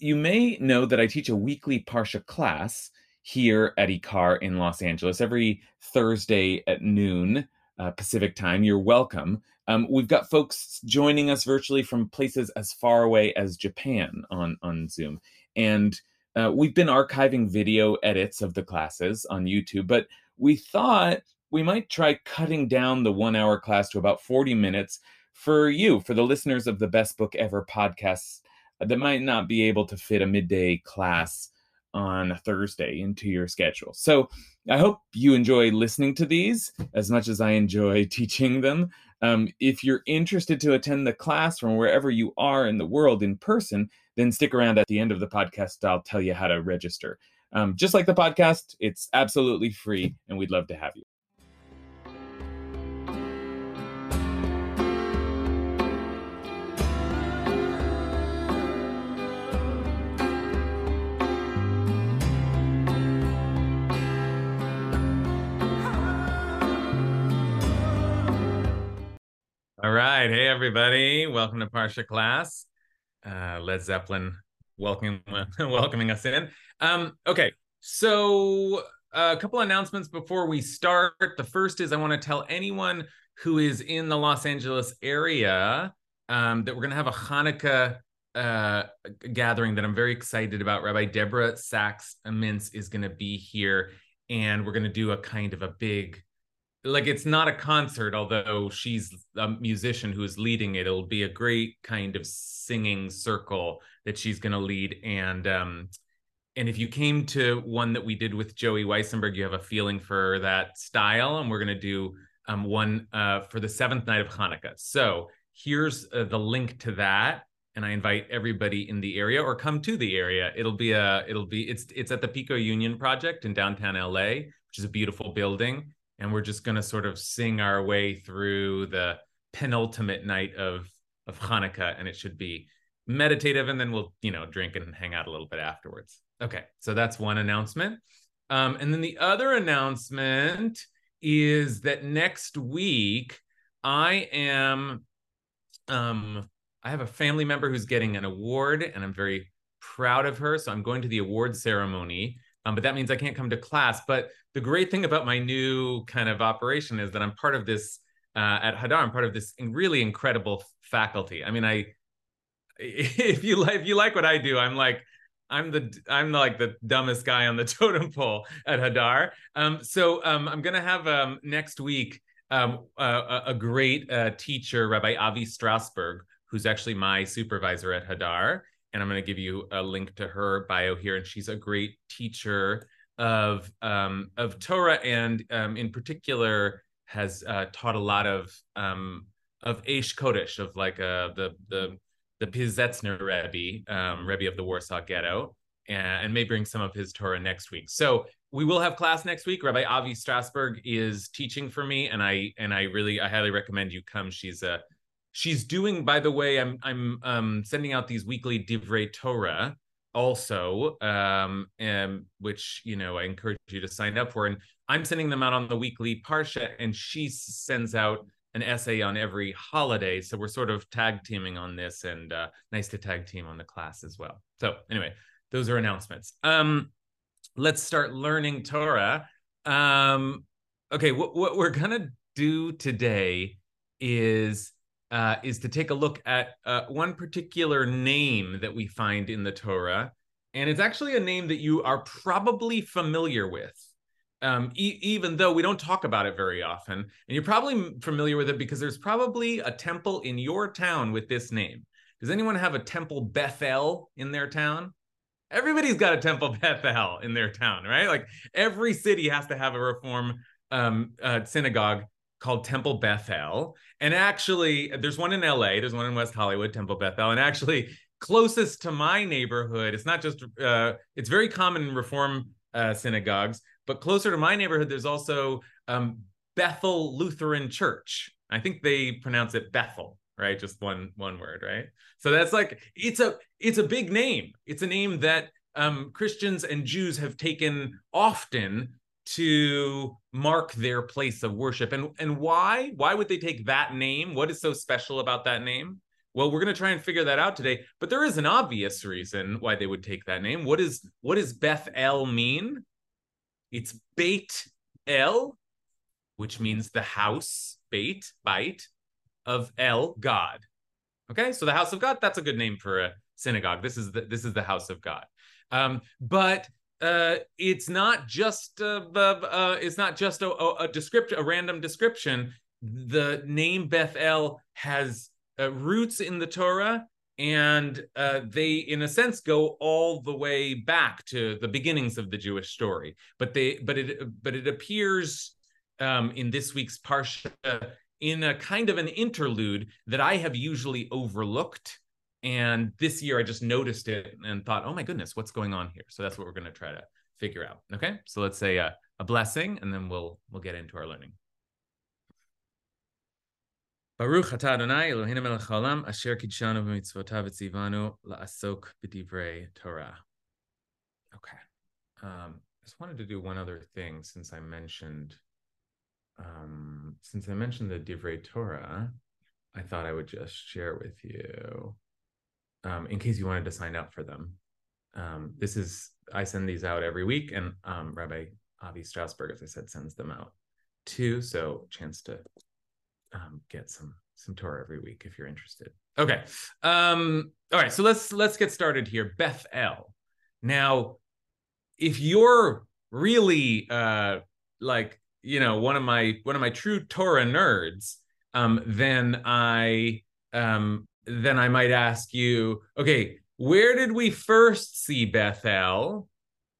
you may know that I teach a weekly Parsha class here at IKAR in Los Angeles every Thursday at noon uh, Pacific time. You're welcome. Um, we've got folks joining us virtually from places as far away as Japan on, on Zoom. And uh, we've been archiving video edits of the classes on YouTube, but we thought we might try cutting down the one hour class to about 40 minutes for you, for the listeners of the Best Book Ever podcasts that might not be able to fit a midday class on a Thursday into your schedule. So I hope you enjoy listening to these as much as I enjoy teaching them. Um, if you're interested to attend the class from wherever you are in the world in person, then stick around at the end of the podcast. I'll tell you how to register. Um, just like the podcast, it's absolutely free, and we'd love to have you. All right. Hey, everybody. Welcome to Parsha class. Uh, Led Zeppelin welcoming, welcoming us in. Um, okay. So, a couple announcements before we start. The first is I want to tell anyone who is in the Los Angeles area um, that we're going to have a Hanukkah uh, gathering that I'm very excited about. Rabbi Deborah Sacks Mintz is going to be here, and we're going to do a kind of a big like it's not a concert although she's a musician who's leading it. It'll be a great kind of singing circle that she's going to lead. And um and if you came to one that we did with joey weisenberg you have a feeling for that style. And we're going to do um one uh for the seventh night of hanukkah. So here's uh, the link to that. And i invite everybody in the area or come to the area. It'll be a it'll be it's it's at the pico union project in downtown la which is a beautiful building and we're just going to sort of sing our way through the penultimate night of of Hanukkah, and it should be meditative, and then we'll you know drink and hang out a little bit afterwards. Okay, so that's one announcement, um, and then the other announcement is that next week I am um, I have a family member who's getting an award, and I'm very proud of her. So I'm going to the award ceremony um, but that means I can't come to class. But the great thing about my new kind of operation is that I'm part of this uh, at Hadar. I'm part of this really incredible faculty. I mean, I if you like if you like what I do, I'm like I'm the I'm like the dumbest guy on the totem pole at Hadar. Um, so um, I'm gonna have um, next week um, uh, a great uh, teacher, Rabbi Avi Strasberg, who's actually my supervisor at Hadar and I'm going to give you a link to her bio here. And she's a great teacher of um, of Torah, and um, in particular has uh, taught a lot of um, of Aish Kodesh, of like uh, the the the Piaseczner Rebbe, um, Rebbe of the Warsaw Ghetto, and, and may bring some of his Torah next week. So we will have class next week. Rabbi Avi Strasberg is teaching for me, and I and I really I highly recommend you come. She's a she's doing by the way i'm i'm um, sending out these weekly divrei torah also um and which you know i encourage you to sign up for. And i'm sending them out on the weekly parsha and she sends out an essay on every holiday. So we're sort of tag teaming on this and uh, nice to tag team on the class as well. So anyway those are announcements. Um let's start learning torah. Um okay what, what we're gonna do today is uh, is to take a look at uh, one particular name that we find in the Torah. And it's actually a name that you are probably familiar with, um, e- even though we don't talk about it very often. And you're probably familiar with it because there's probably a temple in your town with this name. Does anyone have a temple Bethel in their town? Everybody's got a temple Bethel in their town, right? Like every city has to have a reform um, uh, synagogue called Temple Bethel. And actually, there's one in LA, there's one in West Hollywood, Temple Bethel. And actually, closest to my neighborhood, it's not just, uh, it's very common in Reform uh, synagogues, but closer to my neighborhood, there's also um, Bethel Lutheran Church. I think they pronounce it Bethel, right? Just one one word, right? So that's like it's a it's a big name. It's a name that um, Christians and Jews have taken often to mark their place of worship. And and why? Why would they take that name? What is so special about that name? Well, we're going to try and figure that out today, but there is an obvious reason why they would take that name. What is what does Beth El mean? It's Beit El, which means the house, Beit, Beit of El, God. Okay, so the house of God, that's a good name for a synagogue. This is the this is the house of God. Um, but uh, it's not just uh, uh, it's not just a, a, a description, a random description. The name Bethel has uh, roots in the Torah, and uh, they, in a sense, go all the way back to the beginnings of the Jewish story. But they, but it, but it appears um, in this week's parsha in a kind of an interlude that I have usually overlooked. And this year I just noticed it and thought, oh my goodness, what's going on here? So that's what we're going to try to figure out. Okay. So let's say a, a blessing and then we'll we'll get into our learning. Baruch atah Adonai Eloheinu melech haolam asher kidshanu b'mitzvotav etzivanu la'asok b'divrei Torah. Okay. Um, I just wanted to do one other thing since I mentioned um, since I mentioned the Divrei Torah, I thought I would just share with you, um, in case you wanted to sign up for them. Um, this is I send these out every week, and um, Rabbi Avi Strasberg, as I said, sends them out too. So chance to um, get some some Torah every week if you're interested. Okay. Um, all right. So let's let's get started here. Beth El. Now, if you're really uh, like you know one of my one of my true Torah nerds, um, then I um, then I might ask you, okay, where did we first see Bethel?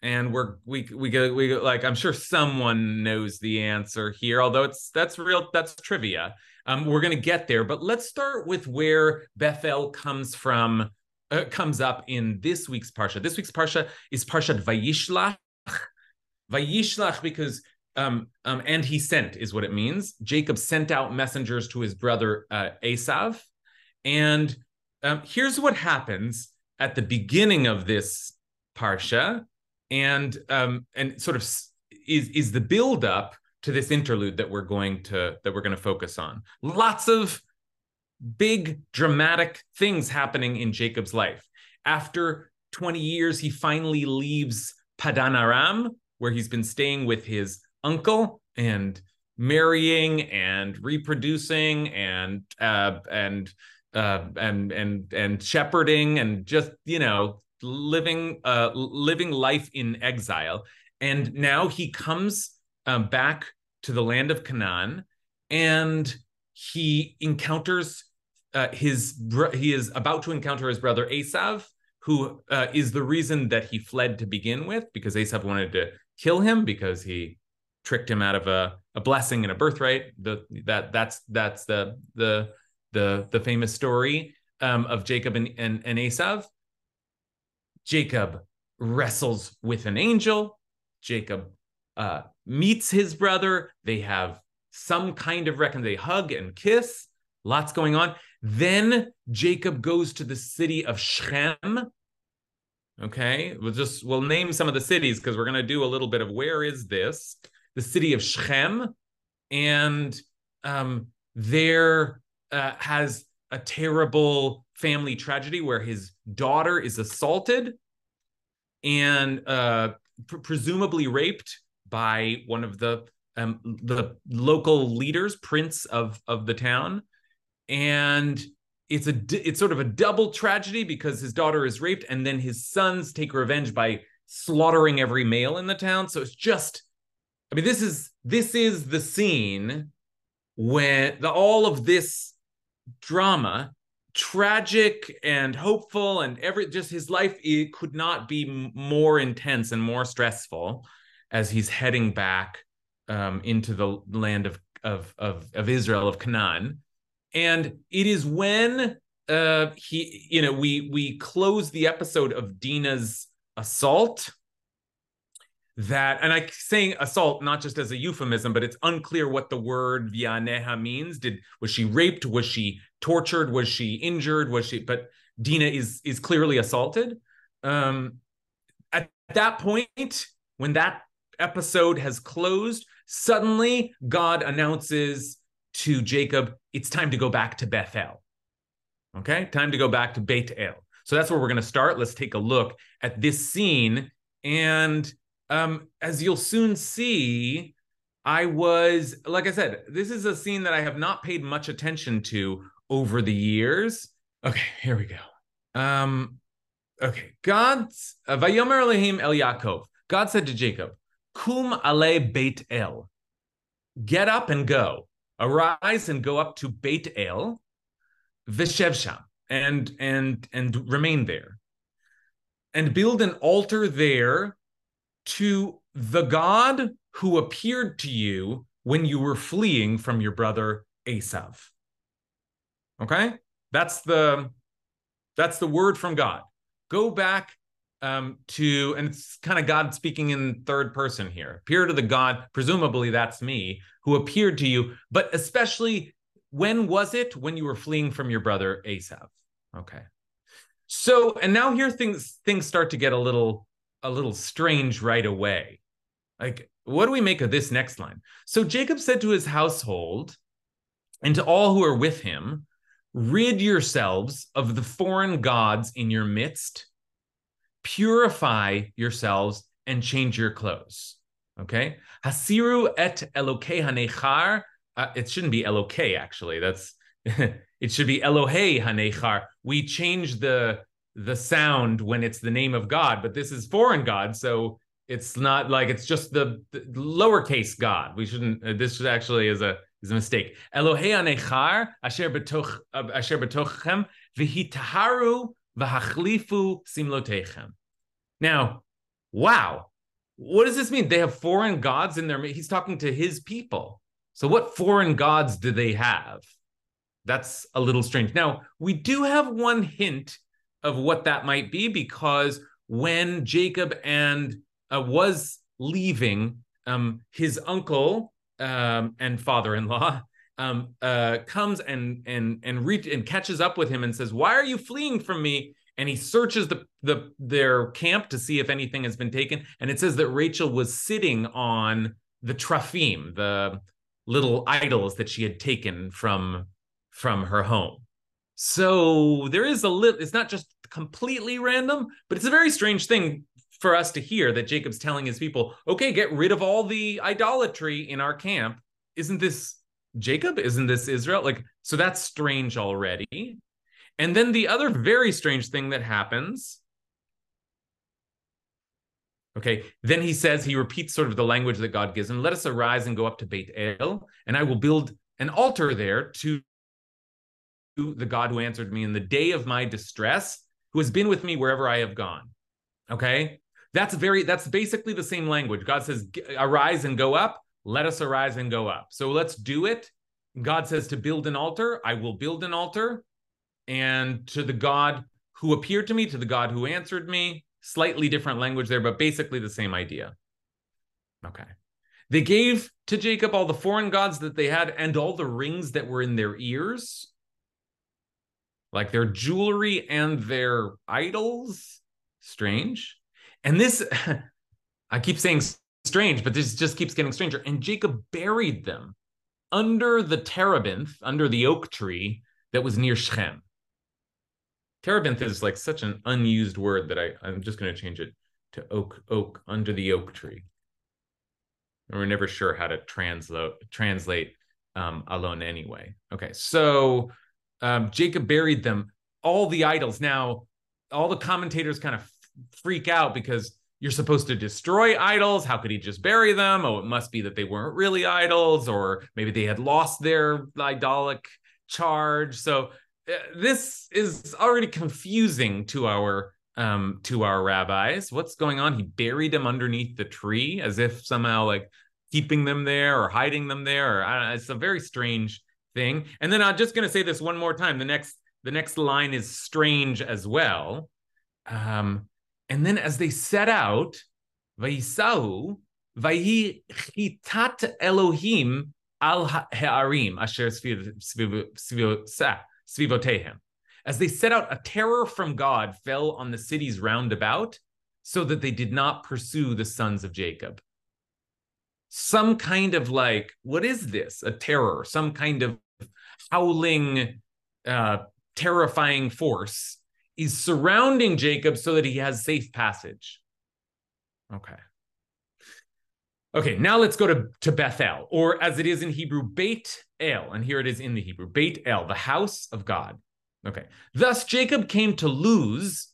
And we're we we go we go, like I'm sure someone knows the answer here, although it's that's real that's trivia. Um, we're gonna get there, but let's start with where Bethel comes from. Uh, comes up in this week's parsha. This week's parsha is Parshat Vayishlach. Vayishlach because um, um, and he sent is what it means. Jacob sent out messengers to his brother uh, Esav. And um, here's what happens at the beginning of this parsha, and um, and sort of is is the build up to this interlude that we're going to that we're going to focus on. Lots of big dramatic things happening in Jacob's life. After 20 years, he finally leaves Padan Aram, where he's been staying with his uncle and marrying and reproducing and uh, and uh, and and and shepherding and just you know living uh, living life in exile. And now he comes um, back to the land of Canaan, and he encounters uh, his bro- he is about to encounter his brother Esav, who uh, is the reason that he fled to begin with, because Esav wanted to kill him because he tricked him out of a, a blessing and a birthright. The that that's that's the the the the famous story um, of Jacob and, and, and. Jacob wrestles with an angel. Jacob uh, meets his brother. They have some kind of reckon. They hug and kiss. Lots going on. Then Jacob goes to the city of Shechem. Okay, we'll just we'll name some of the cities because we're going to do a little bit of where is this the city of Shechem, and um, there uh, has a terrible family tragedy where his daughter is assaulted and uh, pr- presumably raped by one of the um, the local leaders, prince of of the town, and it's a it's sort of a double tragedy because his daughter is raped and then his sons take revenge by slaughtering every male in the town. So it's just I mean, this is this is the scene when the, all of this drama, tragic and hopeful, and every just his life it could not be more intense and more stressful as he's heading back um, into the land of, of of of Israel of Canaan, and it is when uh, he, you know, we we close the episode of Dina's assault that and i saying assault not just as a euphemism but it's unclear what the word vianeha means. Did was she raped? Was she tortured? Was she injured? Was she but dina is is clearly assaulted. Um at that point when that episode has closed suddenly god announces to jacob it's time to go back to bethel. Okay, time to go back to Beit El. So that's where we're going to start. Let's take a look at this scene. And um, as you'll soon see, I was, like I said, this is a scene that I have not paid much attention to over the years. Okay, here we go. Um, okay, God's uh, Vayomer Elohim El Yaakov. God said to Jacob, Kum ale Beit El. Get up and go. Arise and go up to Beit El, Veshevsham, and and and remain there. And build an altar there to the God who appeared to you when you were fleeing from your brother Esav. Okay? That's the that's the word from God. Go back um, to, and it's kind of God speaking in third person here. Appear to the God, presumably that's me, who appeared to you, but especially when was it when you were fleeing from your brother Esav? Okay. So, and now here things things start to get a little a little strange right away. Like, what do we make of this next line? So Jacob said to his household and to all who are with him, rid yourselves of the foreign gods in your midst, purify yourselves and change your clothes. Okay. Hasiru et Elokei hanechar. Uh, it shouldn't be Elokei, actually. That's it should be Elohei hanechar. We change the the sound when it's the name of God, but this is foreign God, so it's not like it's just the, the lowercase God. We shouldn't. Uh, this actually is a is a mistake. Elohei anechar asher betoch uh, asher v'hitaharu v'hachlifu simlotechem. Now, wow, what does this mean? They have foreign gods in their. He's talking to his people. So, what foreign gods do they have? That's a little strange. Now, we do have one hint of what that might be because when Jacob and uh, was leaving, um, his uncle um, and father-in-law um, uh, comes and and and re- and catches up with him and says, "Why are you fleeing from me?" And he searches the the their camp to see if anything has been taken, and it says that Rachel was sitting on the trafim, the little idols that she had taken from from her home. So there is a little, it's not just completely random, but it's a very strange thing for us to hear that Jacob's telling his people, okay, get rid of all the idolatry in our camp. Isn't this Jacob? Isn't this Israel? Like, so that's strange already. And then the other very strange thing that happens. Okay, then he says, he repeats sort of the language that God gives him. Let us arise and go up to Beit El, and I will build an altar there to the God who answered me in the day of my distress, who has been with me wherever I have gone. Okay. That's very, that's basically the same language. God says, arise and go up. Let us arise and go up. So let's do it. God says to build an altar. I will build an altar. And to the God who appeared to me, to the God who answered me, slightly different language there, but basically the same idea. Okay. They gave to Jacob all the foreign gods that they had and all the rings that were in their ears like their jewelry and their idols. Strange. And this, I keep saying strange, but this just keeps getting stranger. And Jacob buried them under the terebinth, under the oak tree that was near Shechem. Terebinth is like such an unused word that I, I'm just going to change it to oak, oak, under the oak tree. And we're never sure how to translate translate um, alone anyway. Okay, so um, Jacob buried them, all the idols. Now, all the commentators kind of freak out because you're supposed to destroy idols. How could he just bury them? Oh, it must be that they weren't really idols, or maybe they had lost their idolic charge. So uh, this is already confusing to our um, to our rabbis. What's going on? He buried them underneath the tree as if somehow like keeping them there or hiding them there. Or, it's a very strange thing. And then I'm just going to say this one more time. The next the next line is strange as well. Um, and then as they set out, Vayisahu, Vayi chitat Elohim al ha'arim asher. As they set out, a terror from God fell on the cities round about, so that they did not pursue the sons of Jacob some kind of like, what is this? A terror, some kind of howling uh, terrifying force is surrounding Jacob so that he has safe passage. Okay. Okay, now let's go to, to Bethel, or as it is in Hebrew, Beit El. And here it is in the Hebrew, Beit El, the house of God. Okay. Thus Jacob came to Luz,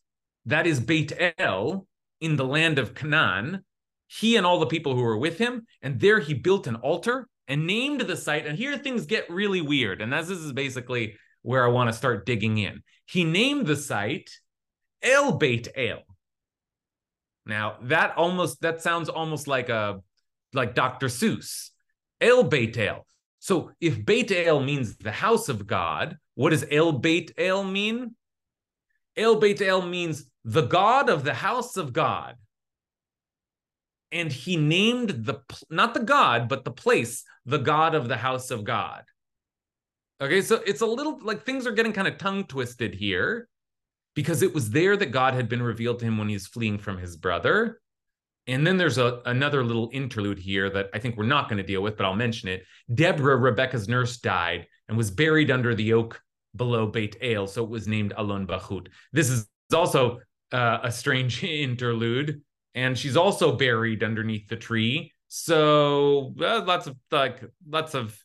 that is Beit El, in the land of Canaan, he and all the people who were with him, and there he built an altar and named the site. And here things get really weird. And this is basically where I want to start digging in. He named the site El Beit El. Now that almost that sounds almost like a like Dr. Seuss. El Beit El. So if Beit El means the house of God, what does El Beit El mean? El Beit El means the God of the house of God. And he named the not the God, but the place, the God of the house of God. Okay, so it's a little like things are getting kind of tongue twisted here because it was there that God had been revealed to him when he's fleeing from his brother. And then there's a, another little interlude here that I think we're not going to deal with, but I'll mention it. Deborah, Rebecca's nurse, died and was buried under the oak below Beit El, so it was named Alon Bachut. This is also uh, a strange interlude, and she's also buried underneath the tree. So uh, lots of like lots of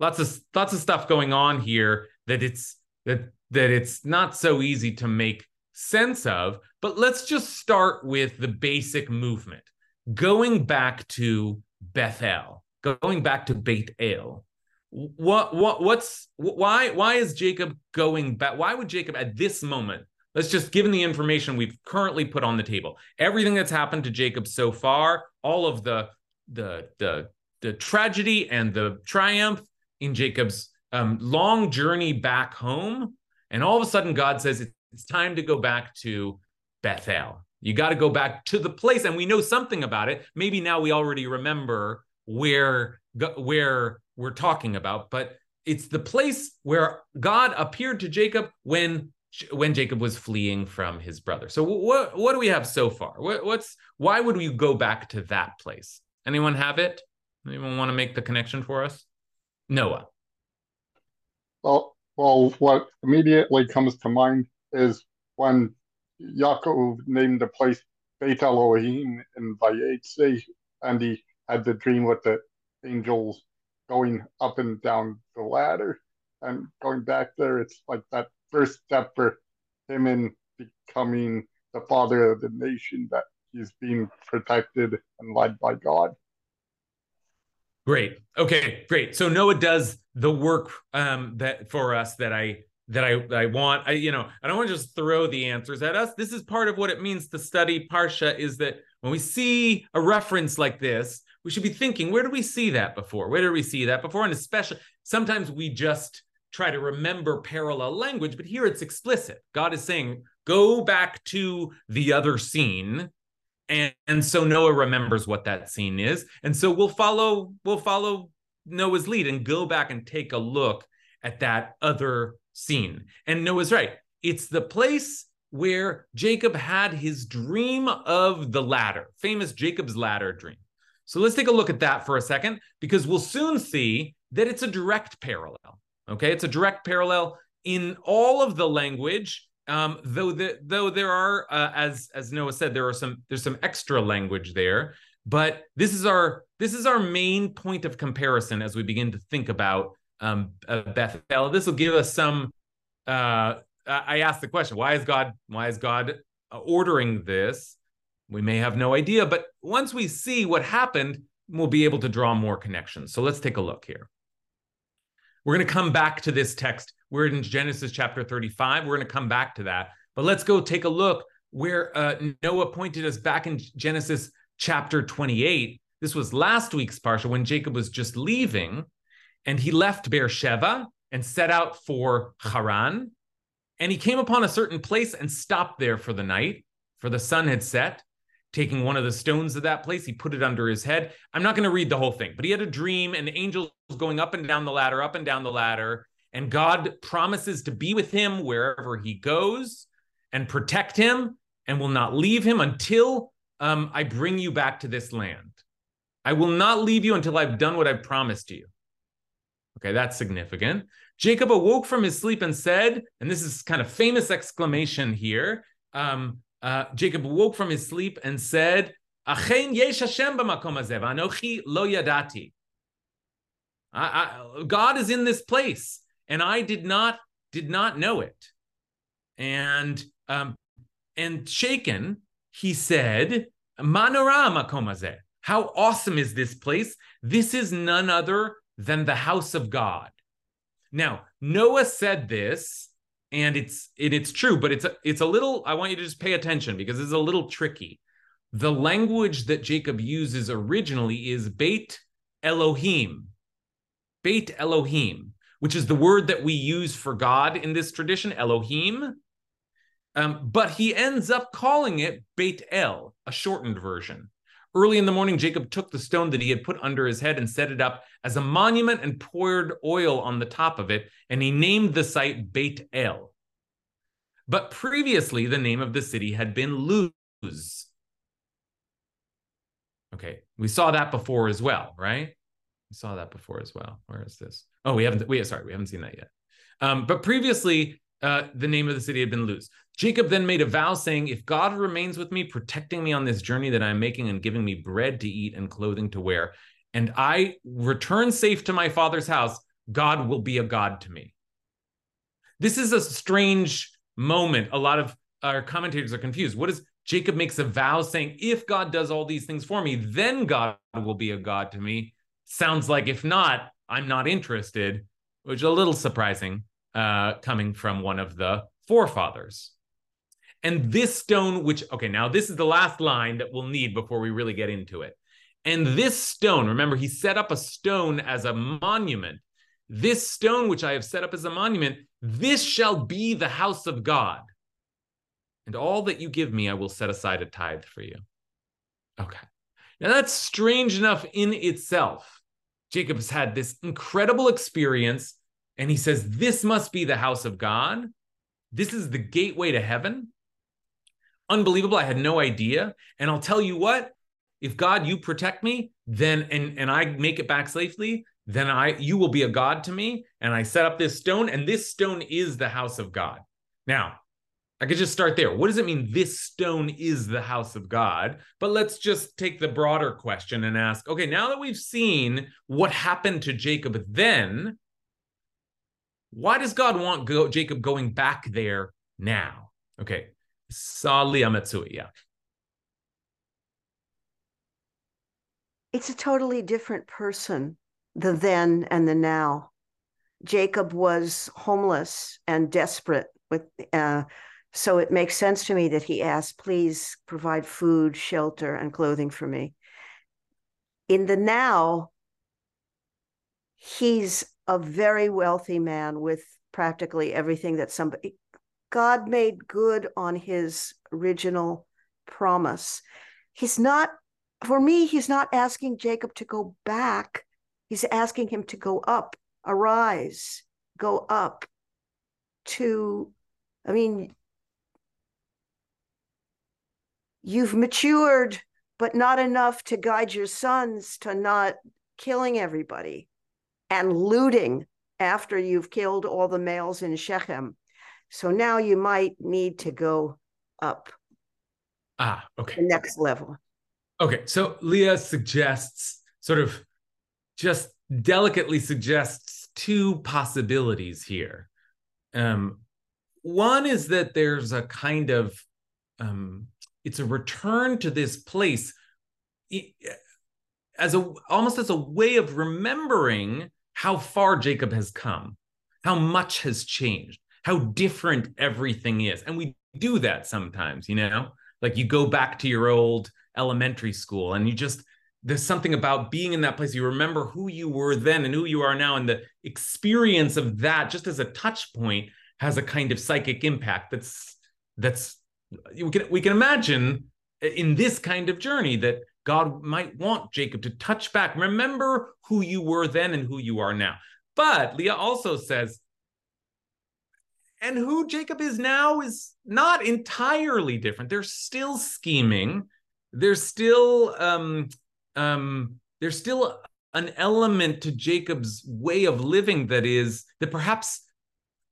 lots of lots of stuff going on here that it's that that it's not so easy to make sense of. But let's just start with the basic movement. Going back to bethel going back to beit el. What what what's why why is jacob going back why would jacob at this moment let's just given the information we've currently put on the table everything that's happened to jacob so far all of the the the the tragedy and the triumph in Jacob's um, long journey back home. And all of a sudden, God says it's time to go back to Bethel. You got to go back to the place, and we know something about it. Maybe now we already remember where where we're talking about, but it's the place where God appeared to Jacob when when Jacob was fleeing from his brother. So what what do we have so far? What, what's why would we go back to that place? Anyone have it? Anyone want to make the connection for us? Noah. Well, well, what immediately comes to mind is when Yaakov named the place Beit Elohim in Vayetze, and he had the dream with the angels going up and down the ladder. And going back there, it's like that first step for him in becoming the father of the nation that he's being protected and led by God. Great. Okay, great. So Noah does the work um, that for us that I that I I want. I you know I don't want to just throw the answers at us. This is part of what it means to study parsha. Is that when we see a reference like this, we should be thinking, where do we see that before? Where do we see that before? And especially sometimes we just try to remember parallel language, but here it's explicit. God is saying, go back to the other scene and, and so Noah remembers what that scene is. And so we'll follow, we'll follow Noah's lead and go back and take a look at that other scene. And Noah's right. It's the place where Jacob had his dream of the ladder, famous Jacob's ladder dream. So let's take a look at that for a second, because we'll soon see that it's a direct parallel. Okay, it's a direct parallel in all of the language um, though the, though there are, uh, as as Noah said, there are some there's some extra language there, but this is our this is our main point of comparison as we begin to think about um, uh, Bethel. This will give us some. Uh, I asked the question: Why is God why is God ordering this? We may have no idea, but once we see what happened, we'll be able to draw more connections. So let's take a look here. We're going to come back to this text. We're in Genesis chapter 35. We're going to come back to that. But let's go take a look where uh, Noah pointed us back in Genesis chapter 28. This was last week's parsha when Jacob was just leaving, and he left Beersheba and set out for Haran. And he came upon a certain place and stopped there for the night, for the sun had set taking one of the stones of that place. He put it under his head. I'm not going to read the whole thing, but he had a dream and angels going up and down the ladder, up and down the ladder. And God promises to be with him wherever he goes and protect him and will not leave him until um, I bring you back to this land. I will not leave you until I've done what I've promised to you. Okay, that's significant. Jacob awoke from his sleep and said, and this is kind of famous exclamation here. Um, uh, Jacob awoke from his sleep and said, Achen yesh Hashem b'makom hazeh, v'anochi lo yadati. God is in this place, and I did not did not know it. And um, and shaken, he said, Manora makom hazeh. How awesome is this place? This is none other than the house of God. Now, Noah said this, and it's it, it's true, but it's a, it's a little. I want you to just pay attention because it's a little tricky. The language that Jacob uses originally is Beit Elohim, Beit Elohim, which is the word that we use for God in this tradition, Elohim. Um, but he ends up calling it Beit El, a shortened version. Early in the morning, Jacob took the stone that he had put under his head and set it up as a monument and poured oil on the top of it, and he named the site Beit El. But previously, the name of the city had been Luz. Okay, we saw that before as well, right? We saw that before as well. Where is this? Oh, we haven't. We sorry, we haven't seen that yet. Um, but previously, uh, the name of the city had been Luz. Jacob then made a vow saying, If God remains with me, protecting me on this journey that I'm making and giving me bread to eat and clothing to wear, and I return safe to my father's house, God will be a God to me. This is a strange moment. A lot of our commentators are confused. What is Jacob makes a vow saying, If God does all these things for me, then God will be a God to me. Sounds like if not, I'm not interested, which is a little surprising uh, coming from one of the forefathers. And this stone, which, okay, now this is the last line that we'll need before we really get into it. And this stone, remember, he set up a stone as a monument. This stone, which I have set up as a monument, this shall be the house of God. And all that you give me, I will set aside a tithe for you. Okay. Now that's strange enough in itself. Jacob has had this incredible experience, and he says, This must be the house of God. This is the gateway to heaven. Unbelievable. I had no idea. And I'll tell you what, if God, you protect me, then and and I make it back safely, then I you will be a God to me. And I set up this stone, and this stone is the house of God. Now, I could just start there. What does it mean this stone is the house of God? But let's just take the broader question and ask okay, now that we've seen what happened to Jacob then, why does God want go, Jacob going back there now? Okay, Sali Amatsui, yeah. It's a totally different person, the then and the now. Jacob was homeless and desperate with uh, so it makes sense to me that he asked, please provide food, shelter, and clothing for me. In the now, he's a very wealthy man with practically everything that somebody God made good on his original promise. He's not, for me, he's not asking Jacob to go back. He's asking him to go up, arise, go up to, I mean, you've matured, but not enough to guide your sons to not killing everybody and looting after you've killed all the males in Shechem. So now you might need to go up. Ah, okay. The next level. Okay. So Leah suggests, sort of just delicately suggests two possibilities here. Um, one is that there's a kind of um, it's a return to this place as a almost as a way of remembering how far Jacob has come, how much has changed, how different everything is. And we do that sometimes, you know? Like you go back to your old elementary school and you just there's something about being in that place. You remember who you were then and who you are now. And the experience of that, just as a touch point, has a kind of psychic impact that's that's we can we can imagine in this kind of journey that God might want Jacob to touch back. Remember who you were then and who you are now. But Leah also says, and who Jacob is now is not entirely different. They're still scheming. They're still um, um, they're still an element to Jacob's way of living that is that perhaps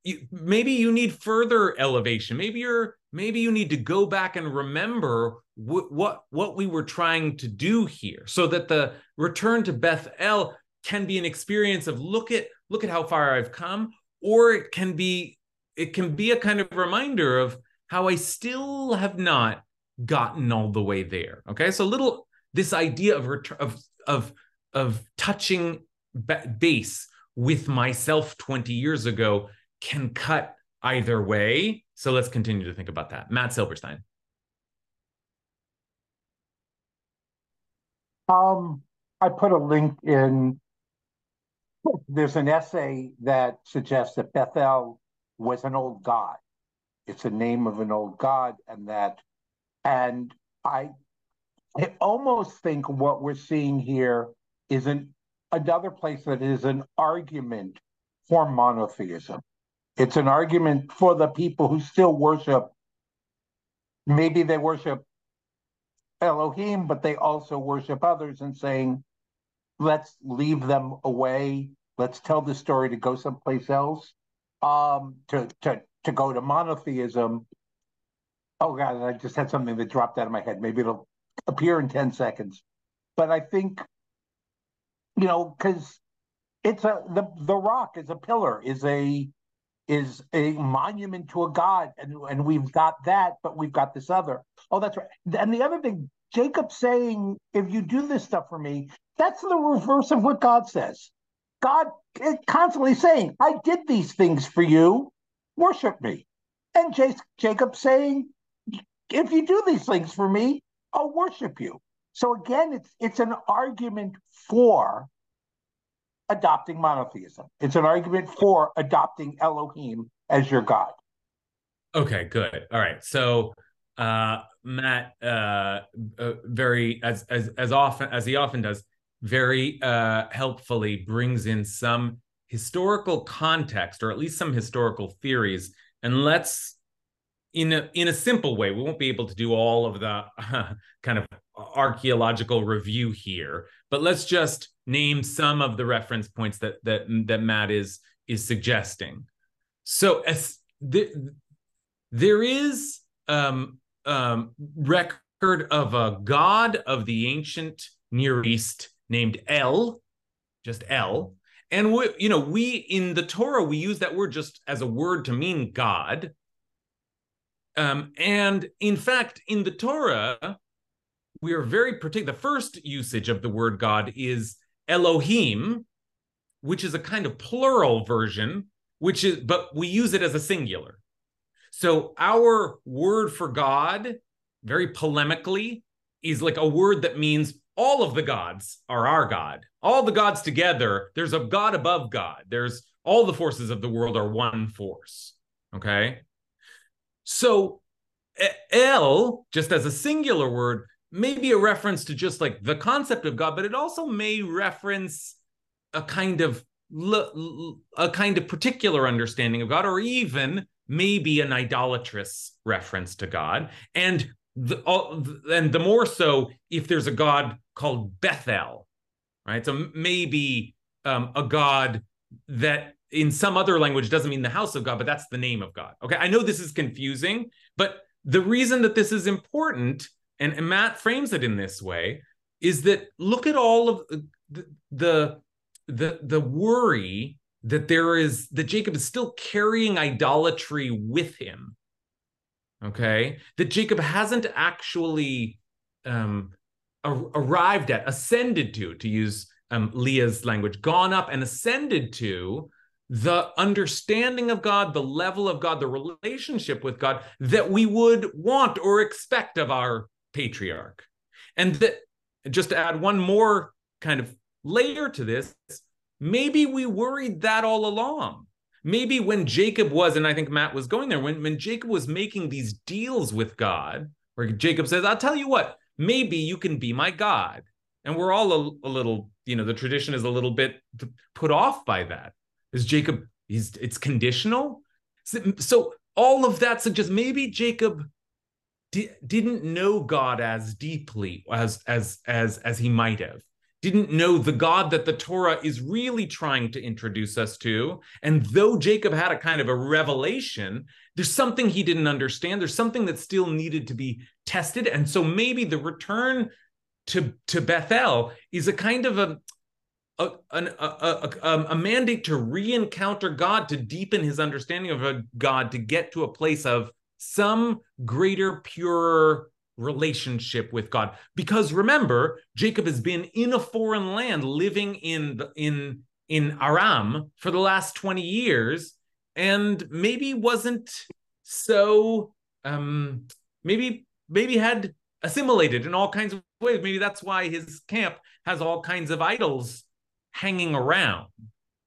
you, maybe you need further elevation. Maybe you're maybe you need to go back and remember what what what we were trying to do here, so that the return to Beth El can be an experience of look at look at how far I've come, or it can be it can be a kind of reminder of how I still have not gotten all the way there. Okay, so little this idea of return of of of touching base with myself 20 years ago can cut either way. So let's continue to think about that. Matt Silverstein. Um, I put a link in. There's an essay that suggests that Bethel was an old god. It's a name of an old god, and that, and I, I almost think what we're seeing here is an another place that is an argument for monotheism. It's an argument for the people who still worship. Maybe they worship Elohim, but they also worship others and saying, let's leave them away. Let's tell the story to go someplace else. Um, to to to go to monotheism. Oh God, I just had something that dropped out of my head. Maybe it'll appear in 10 seconds. But I think you know, because it's a the the rock is a pillar, is a is a monument to a god, and and we've got that, but we've got this other. Oh, that's right. And the other thing, Jacob saying, "If you do this stuff for me," that's the reverse of what God says. God is constantly saying, "I did these things for you, worship me," and Jacob saying, "If you do these things for me, I'll worship you." So again, it's it's an argument for adopting monotheism. It's an argument for adopting Elohim as your God. Okay, good. All right. So uh Matt uh, uh very as as as often as he often does, very uh helpfully brings in some historical context or at least some historical theories and let's in a in a simple way we won't be able to do all of the uh, kind of archaeological review here, but let's just name some of the reference points that that that Matt is is suggesting. So as the, there is um, um, record of a god of the ancient Near East named El, just El, and we, you know, we in the Torah we use that word just as a word to mean God. Um, and in fact, in the Torah, we are very particular. The first usage of the word God is Elohim, which is a kind of plural version, which is, but we use it as a singular. So our word for God, very polemically, is like a word that means all of the gods are our God. All the gods together, there's a God above God. There's all the forces of the world are one force. Okay. So El, just as a singular word, may be a reference to just like the concept of God, but it also may reference a kind of a kind of particular understanding of God, or even maybe an idolatrous reference to God. And the, and the more so if there's a God called Bethel, right? So maybe um, a God that in some other language doesn't mean the house of God, but that's the name of God. Okay, I know this is confusing, but the reason that this is important and, and Matt frames it in this way, is that look at all of the, the the the worry that there is that Jacob is still carrying idolatry with him. Okay, that Jacob hasn't actually um, arrived at, ascended to, to use um, Leah's language, gone up and ascended to the understanding of God, the level of God, the relationship with God that we would want or expect of our patriarch. And that just to add one more kind of layer to this, maybe we worried that all along. Maybe when Jacob was, and I think Matt was going there, when, when Jacob was making these deals with God, where Jacob says, I'll tell you what, maybe you can be my God. And we're all a, a little, you know, the tradition is a little bit put off by that. Is Jacob, he's it's conditional. So, all of that suggests maybe Jacob di- didn't know God as deeply as as as as he might have. Didn't know the God that the Torah is really trying to introduce us to. And though Jacob had a kind of a revelation, there's something he didn't understand. There's something that still needed to be tested. And so maybe the return to, to Bethel is a kind of a, a, a, a, a, mandate to re-encounter God, to deepen his understanding of a God, to get to a place of some greater, purer relationship with God. Because remember, Jacob has been in a foreign land, living in in in Aram for the last 20 years, and maybe wasn't so um maybe maybe had assimilated in all kinds of ways. Maybe that's why his camp has all kinds of idols hanging around.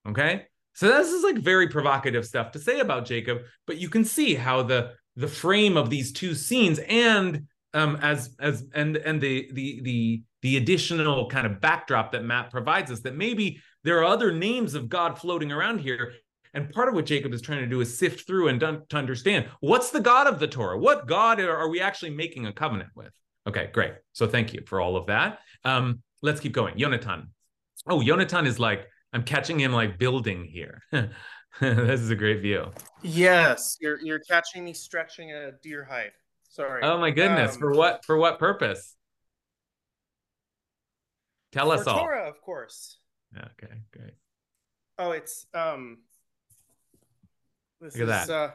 Okay. So this is like very provocative stuff to say about Jacob, but you can see how the the frame of these two scenes and um, as as and and the the the the additional kind of backdrop that Matt provides us that maybe there are other names of God floating around here. And part of what Jacob is trying to do is sift through and to understand what's the God of the Torah? What God are we actually making a covenant with? Okay, great. So thank you for all of that. Um, let's keep going. Yonatan. Oh, Yonatan is like, I'm catching him like building here. this is a great view. Yes, you're you're catching me stretching a deer hide. Sorry. Oh my goodness! Um, for what? For what purpose? Tell us all. Torah, of course. Okay, great. Oh, it's um. This Look at is, that. Uh,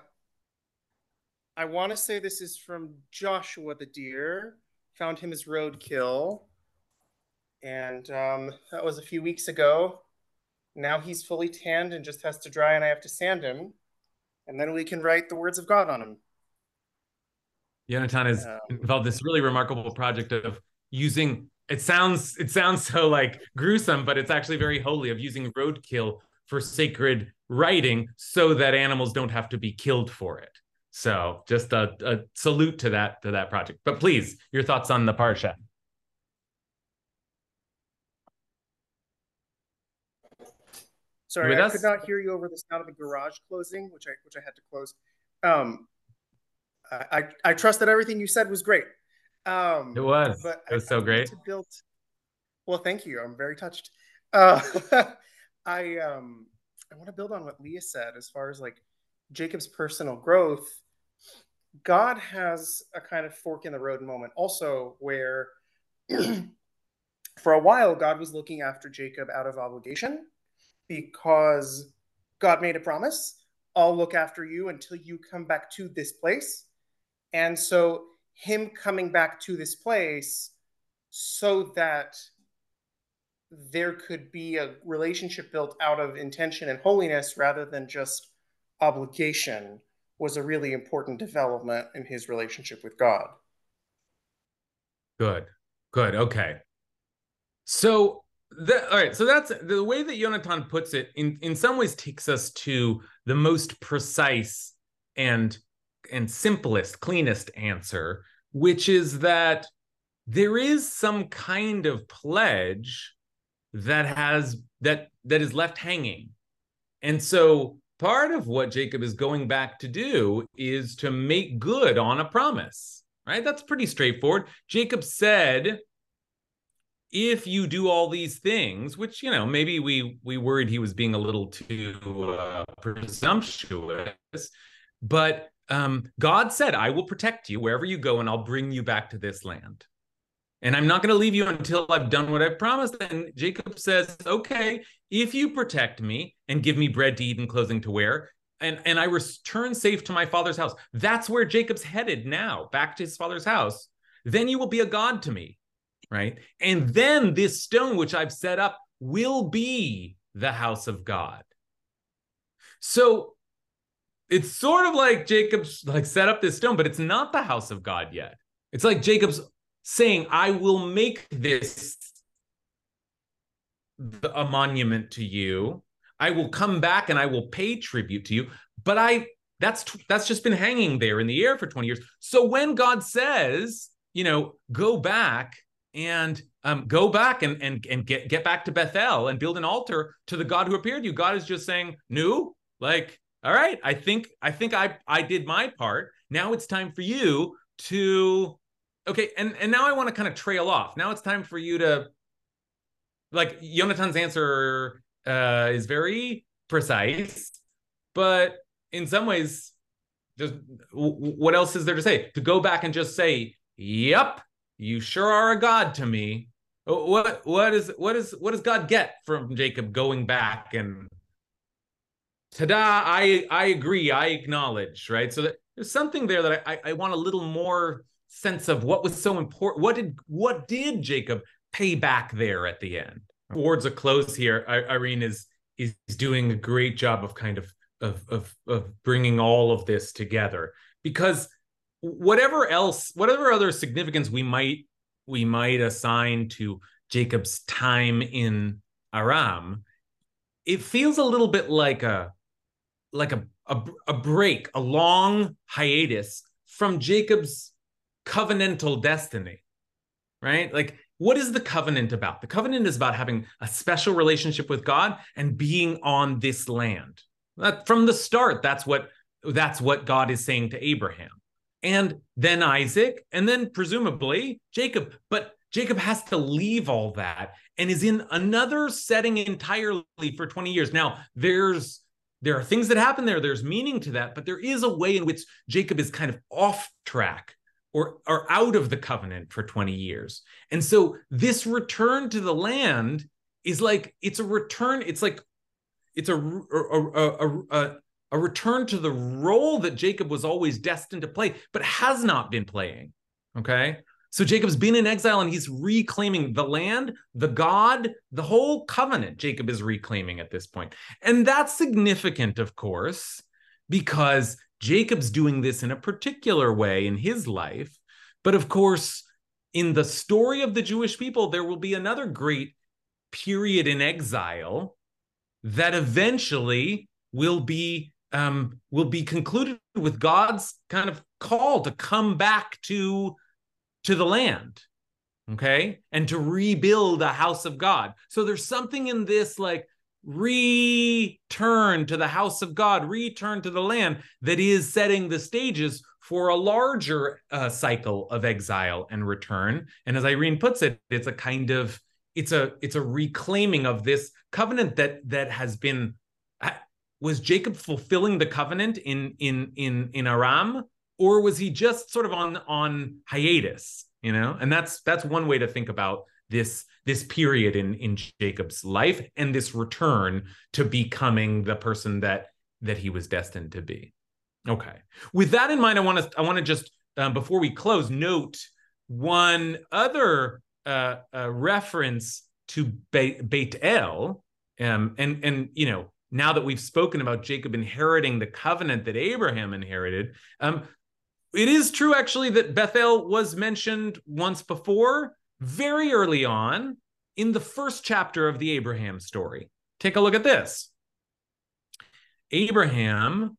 I want to say this is from Joshua the deer. Found him as roadkill, and um, that was a few weeks ago. Now he's fully tanned and just has to dry, and I have to sand him, and then we can write the words of God on him. Yonatan is involved in this really remarkable project of using it sounds it sounds so like gruesome, but it's actually very holy of using roadkill for sacred writing so that animals don't have to be killed for it. So just a, a salute to that to that project. But please, your thoughts on the parsha. Sorry, I us? could not hear you over the sound of the garage closing, which I which I had to close. Um, I, I trust that everything you said was great. Um, it was. But it was I, so I great. Build. Well, thank you. I'm very touched. Uh, I um I want to build on what Leah said as far as like Jacob's personal growth. God has a kind of fork in the road moment also where for a while God was looking after Jacob out of obligation because God made a promise. I'll look after you until you come back to this place. And so him coming back to this place so that there could be a relationship built out of intention and holiness rather than just obligation was a really important development in his relationship with God. Good. Good. Okay. So that, all right, so that's the way that Yonatan puts it. In in some ways, takes us to the most precise and and simplest, cleanest answer, which is that there is some kind of pledge that has that that is left hanging. And so part of what Jacob is going back to do is to make good on a promise, right? That's pretty straightforward. Jacob said, if you do all these things, which you know maybe we we worried he was being a little too uh, presumptuous, but um, God said, I will protect you wherever you go, and I'll bring you back to this land. And I'm not going to leave you until I've done what I've promised. And Jacob says, Okay, if you protect me and give me bread to eat and clothing to wear, and, and I return safe to my father's house, that's where Jacob's headed now, back to his father's house. Then you will be a God to me, right? And then this stone which I've set up will be the house of God. So it's sort of like Jacob's like set up this stone, but it's not the house of God yet. It's like Jacob's saying, I will make this a monument to you. I will come back and I will pay tribute to you. But I that's that's just been hanging there in the air for 20 years. So when God says, you know, go back and um, go back and and and get get back to Bethel and build an altar to the God who appeared to you. God is just saying, no, like all right i think i think i i did my part now it's time for you to okay and and now i want to kind of trail off now it's time for you to like Jonathan's answer uh, is very precise, but in some ways, just what else is there to say? To go back and just say, "Yep, you sure are a god to me." What what is what is what does God get from Jacob going back and ta-da? I I agree. I acknowledge. Right. So that, there's something there that I, I want a little more sense of what was so important. What did what did Jacob pay back there at the end? Towards a close here, Irene is is doing a great job of kind of of of of bringing all of this together because whatever else, whatever other significance we might we might assign to Jacob's time in Aram, it feels a little bit like a like a, a, a break, a long hiatus from Jacob's covenantal destiny, right? Like, what is the covenant about? The covenant is about having a special relationship with God and being on this land. That, from the start, that's what that's what God is saying to Abraham, and then Isaac, and then presumably Jacob. But Jacob has to leave all that and is in another setting entirely for 20 years. Now, there's there are things that happen there, there's meaning to that, but there is a way in which Jacob is kind of off track or, or out of the covenant for 20 years. And so this return to the land is like it's a return, it's like it's a a, a, a, a return to the role that Jacob was always destined to play, but has not been playing. Okay. So Jacob's been in exile and he's reclaiming the land, the God, the whole covenant. Jacob is reclaiming at this point. And that's significant, of course, because Jacob's doing this in a particular way in his life. But of course, in the story of the Jewish people, there will be another great period in exile that eventually will be um, will be concluded with God's kind of call to come back to to the land okay and to rebuild a house of god. So there's something in this like return to the house of god return to the land that is setting the stages for a larger uh, cycle of exile and return. And as irene puts it it's a kind of it's a it's a reclaiming of this covenant that that has been was jacob fulfilling the covenant in in in in aram or was he just sort of on on hiatus you know? And that's that's one way to think about this this period in in jacob's life and this return to becoming the person that that he was destined to be. Okay. With that in mind i want to i want to just um, before we close note one other uh, uh, reference to Be- Beit El, um, and and you know now that we've spoken about Jacob inheriting the covenant that Abraham inherited, um, it is true, actually, that Bethel was mentioned once before, very early on in the first chapter of the Abraham story. Take a look at this. Abraham,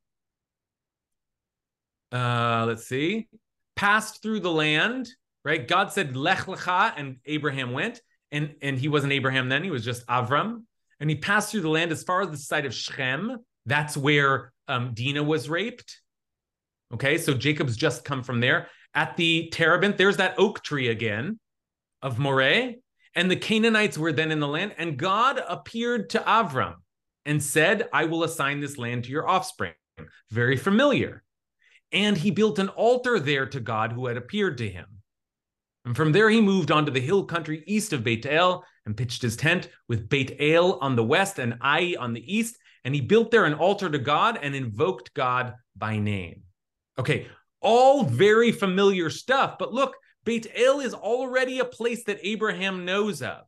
uh, let's see, passed through the land, right? God said, Lech lecha, and Abraham went. And, and he wasn't Abraham then, he was just Avram. And he passed through the land as far as the site of Shechem. That's where um, Dinah was raped. Okay, so Jacob's just come from there. At the Terebinth, there's that oak tree again of Moreh. And the Canaanites were then in the land, and God appeared to Avram and said, I will assign this land to your offspring. Very familiar. And he built an altar there to God who had appeared to him. And from there, he moved on to the hill country east of Beit El and pitched his tent with Beit El on the west and Ai on the east. And he built there an altar to God and invoked God by name. Okay, all very familiar stuff. But look, Beit El is already a place that Abraham knows of.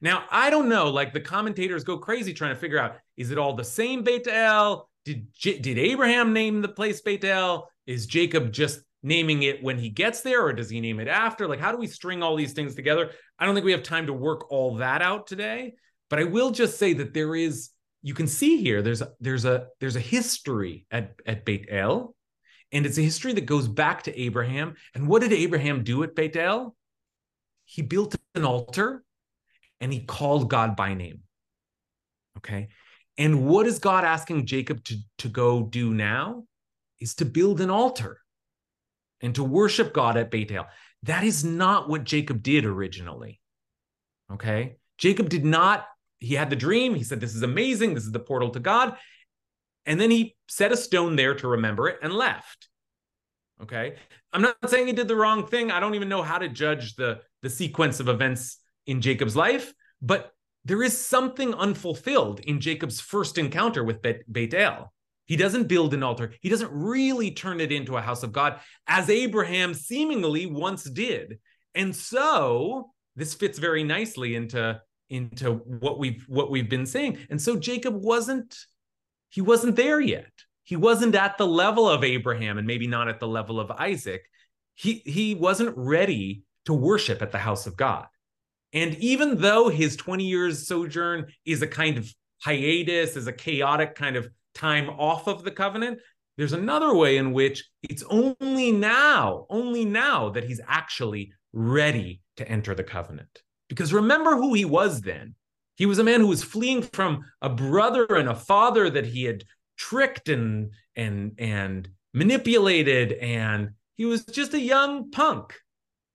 Now, I don't know, like the commentators go crazy trying to figure out is it all the same Beit El? Did, did Abraham name the place Beit El? Is Jacob just naming it when he gets there, or does he name it after? Like, how do we string all these things together? I don't think we have time to work all that out today. But I will just say that there is, you can see here, there's a, there's a there's a history at, at Beit El and it's a history that goes back to Abraham. And what did Abraham do at Bethel? He built an altar and he called God by name. Okay. And what is God asking Jacob to, to go do now? Is to build an altar and to worship God at Bethel. That is not what Jacob did originally. Okay. Jacob did not, he had the dream. He said, This is amazing. This is the portal to God. And then he set a stone there to remember it and left. Okay. I'm not saying he did the wrong thing. I don't even know how to judge the, the sequence of events in Jacob's life, but there is something unfulfilled in Jacob's first encounter with El. He doesn't build an altar. He doesn't really turn it into a house of God as Abraham seemingly once did. And so this fits very nicely into into what we've what we've been saying. And so Jacob wasn't he wasn't there yet. He wasn't at the level of Abraham and maybe not at the level of Isaac. He he wasn't ready to worship at the house of God. And even though his 20 years sojourn is a kind of hiatus, is a chaotic kind of time off of the covenant, there's another way in which it's only now, only now that he's actually ready to enter the covenant. Because remember who he was then. He was a man who was fleeing from a brother and a father that he had tricked and and and manipulated and he was just a young punk,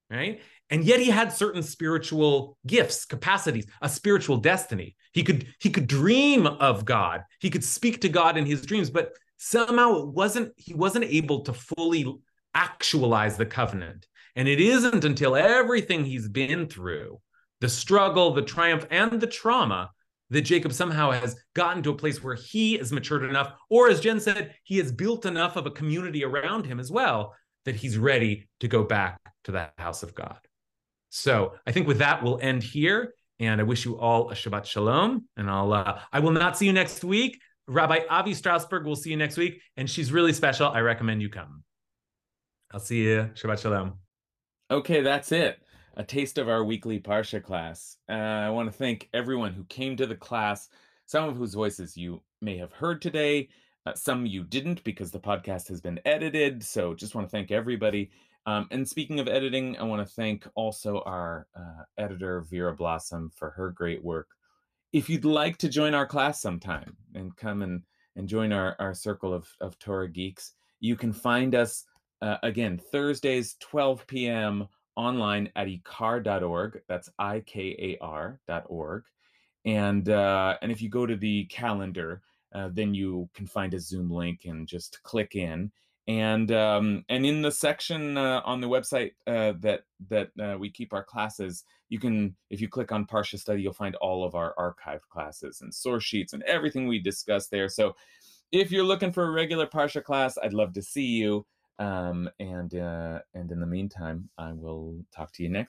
right? and yet he had certain spiritual gifts capacities a spiritual destiny. He could he could dream of god. He could speak to god in his dreams but somehow it wasn't he wasn't able to fully actualize the covenant. And it isn't until everything he's been through the struggle the triumph and the trauma that jacob somehow has gotten to a place where he is matured enough or as jen said he has built enough of a community around him as well that he's ready to go back to that house of god so I think with that, we'll end here. And I wish you all a Shabbat Shalom. And I'll uh, I will not see you next week. Rabbi Avi Strasberg will see you next week. And she's really special. I recommend you come. I'll see you. Shabbat Shalom. Okay, that's it. A taste of our weekly Parsha class. Uh, I want to thank everyone who came to the class, some of whose voices you may have heard today, uh, some you didn't because the podcast has been edited. So just want to thank everybody. Um, and speaking of editing, I want to thank also our uh, editor, Vera Blossom, for her great work. If you'd like to join our class sometime and come and, and join our, our circle of, of Torah geeks, you can find us uh, again Thursdays, 12 p.m. online at ikar.org. That's I K A R.org. And, uh, and if you go to the calendar, uh, then you can find a Zoom link and just click in and um, and in the section uh, on the website uh, that that uh, we keep our classes, you can if you click on Parsha Study, you'll find all of our archived classes and source sheets and everything we discuss there. So if you're looking for a regular Parsha class, I'd love to see you. Um, and uh, and in the meantime, I will talk to you next.